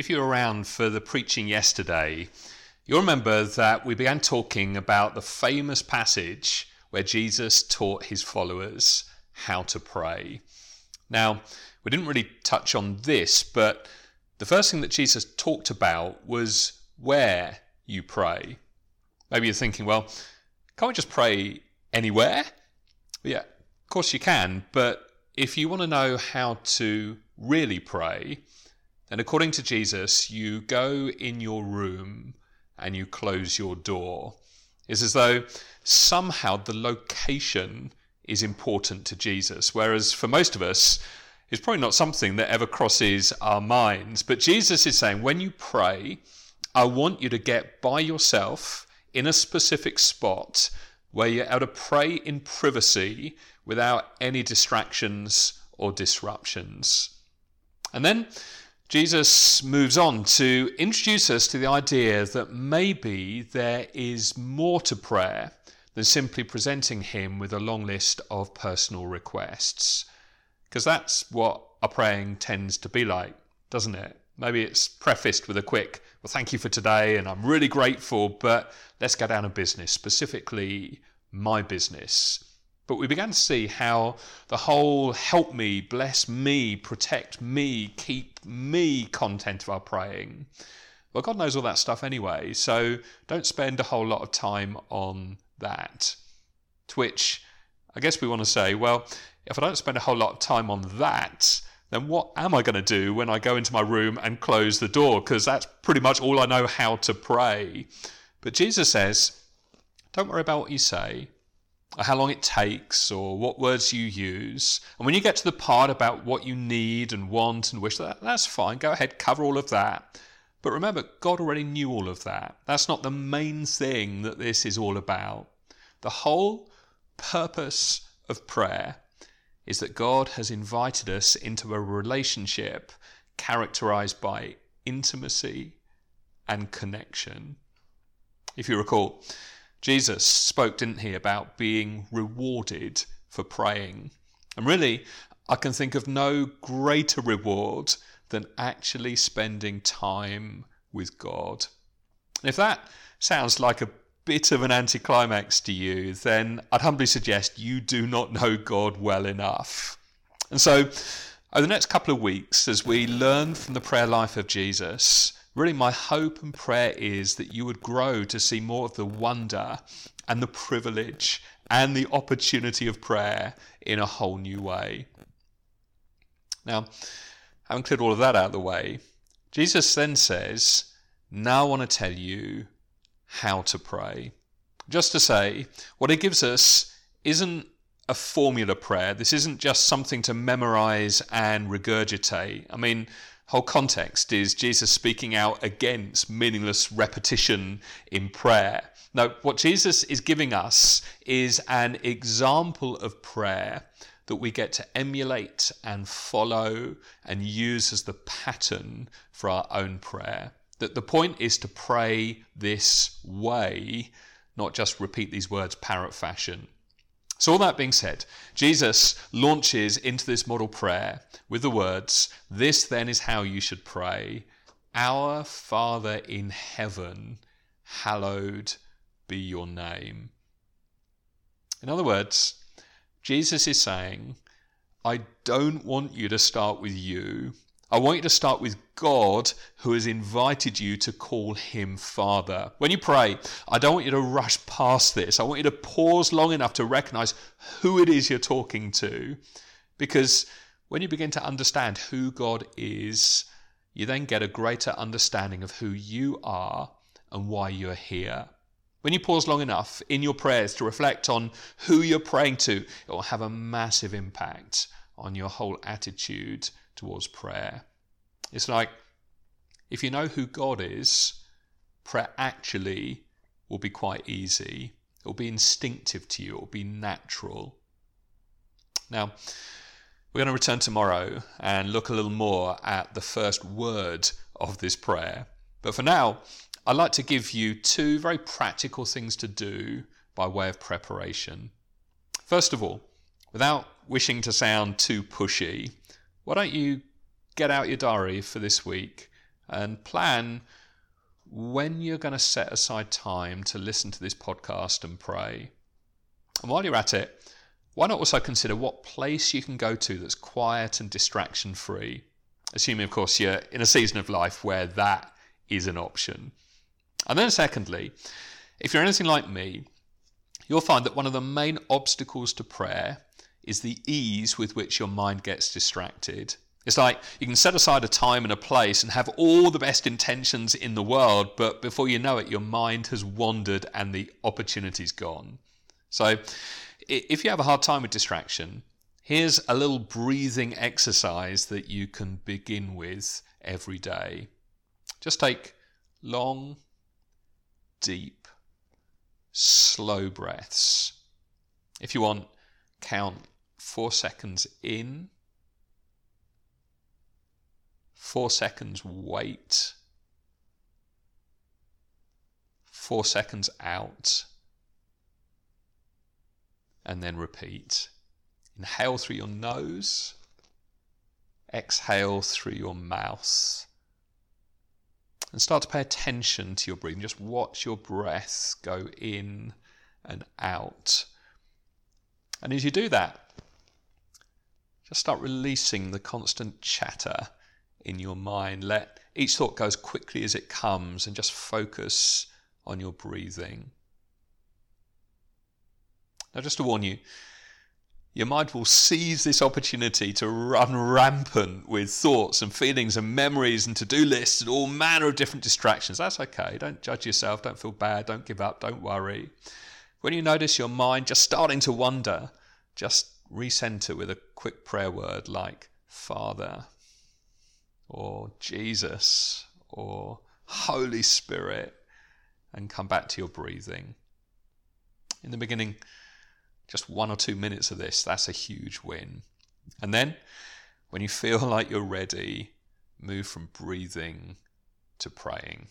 if you were around for the preaching yesterday, you'll remember that we began talking about the famous passage where Jesus taught his followers how to pray. Now, we didn't really touch on this, but the first thing that Jesus talked about was where you pray. Maybe you're thinking, well, can't we just pray anywhere? Yeah, of course you can, but if you want to know how to really pray, then according to Jesus, you go in your room and you close your door. It's as though somehow the location is important to Jesus, whereas for most of us, it's probably not something that ever crosses our minds. But Jesus is saying, when you pray, I want you to get by yourself in a specific spot where you're able to pray in privacy without any distractions or disruptions. And then Jesus moves on to introduce us to the idea that maybe there is more to prayer than simply presenting Him with a long list of personal requests. Because that's what our praying tends to be like, doesn't it? Maybe it's prefaced with a quick, well, thank you for today, and I'm really grateful, but let's get down to business, specifically my business. But we began to see how the whole help me, bless me, protect me, keep me content of our praying. Well, God knows all that stuff anyway, so don't spend a whole lot of time on that. To which I guess we want to say, well, if I don't spend a whole lot of time on that, then what am I going to do when I go into my room and close the door? Because that's pretty much all I know how to pray. But Jesus says, don't worry about what you say how long it takes or what words you use. And when you get to the part about what you need and want and wish, that, that's fine. Go ahead, cover all of that. But remember, God already knew all of that. That's not the main thing that this is all about. The whole purpose of prayer is that God has invited us into a relationship characterized by intimacy and connection. If you recall, Jesus spoke, didn't he, about being rewarded for praying. And really, I can think of no greater reward than actually spending time with God. And if that sounds like a bit of an anticlimax to you, then I'd humbly suggest you do not know God well enough. And so, over the next couple of weeks, as we learn from the prayer life of Jesus, Really, my hope and prayer is that you would grow to see more of the wonder and the privilege and the opportunity of prayer in a whole new way. Now, having cleared all of that out of the way, Jesus then says, Now I want to tell you how to pray. Just to say, what he gives us isn't a formula prayer. This isn't just something to memorize and regurgitate. I mean, whole context is Jesus speaking out against meaningless repetition in prayer. Now, what Jesus is giving us is an example of prayer that we get to emulate and follow and use as the pattern for our own prayer. That the point is to pray this way, not just repeat these words parrot fashion. So, all that being said, Jesus launches into this model prayer with the words, This then is how you should pray Our Father in heaven, hallowed be your name. In other words, Jesus is saying, I don't want you to start with you. I want you to start with God who has invited you to call him Father. When you pray, I don't want you to rush past this. I want you to pause long enough to recognize who it is you're talking to. Because when you begin to understand who God is, you then get a greater understanding of who you are and why you're here. When you pause long enough in your prayers to reflect on who you're praying to, it will have a massive impact on your whole attitude towards prayer. It's like if you know who God is, prayer actually will be quite easy. It will be instinctive to you, it will be natural. Now, we're going to return tomorrow and look a little more at the first word of this prayer. But for now, I'd like to give you two very practical things to do by way of preparation. First of all, without wishing to sound too pushy, why don't you get out your diary for this week and plan when you're going to set aside time to listen to this podcast and pray. And while you're at it, why not also consider what place you can go to that's quiet and distraction free? Assuming, of course, you're in a season of life where that is an option. And then, secondly, if you're anything like me, you'll find that one of the main obstacles to prayer is the ease with which your mind gets distracted. It's like you can set aside a time and a place and have all the best intentions in the world, but before you know it, your mind has wandered and the opportunity's gone. So, if you have a hard time with distraction, here's a little breathing exercise that you can begin with every day. Just take long, deep, slow breaths. If you want, count four seconds in, four seconds wait, four seconds out, and then repeat. Inhale through your nose, exhale through your mouth and start to pay attention to your breathing. Just watch your breath go in and out. And as you do that, just start releasing the constant chatter in your mind. Let each thought go as quickly as it comes and just focus on your breathing. Now, just to warn you, your mind will seize this opportunity to run rampant with thoughts and feelings and memories and to do lists and all manner of different distractions. That's okay. Don't judge yourself. Don't feel bad. Don't give up. Don't worry. When you notice your mind just starting to wander, just recenter with a quick prayer word like Father or Jesus or Holy Spirit and come back to your breathing. In the beginning, just one or two minutes of this, that's a huge win. And then, when you feel like you're ready, move from breathing to praying.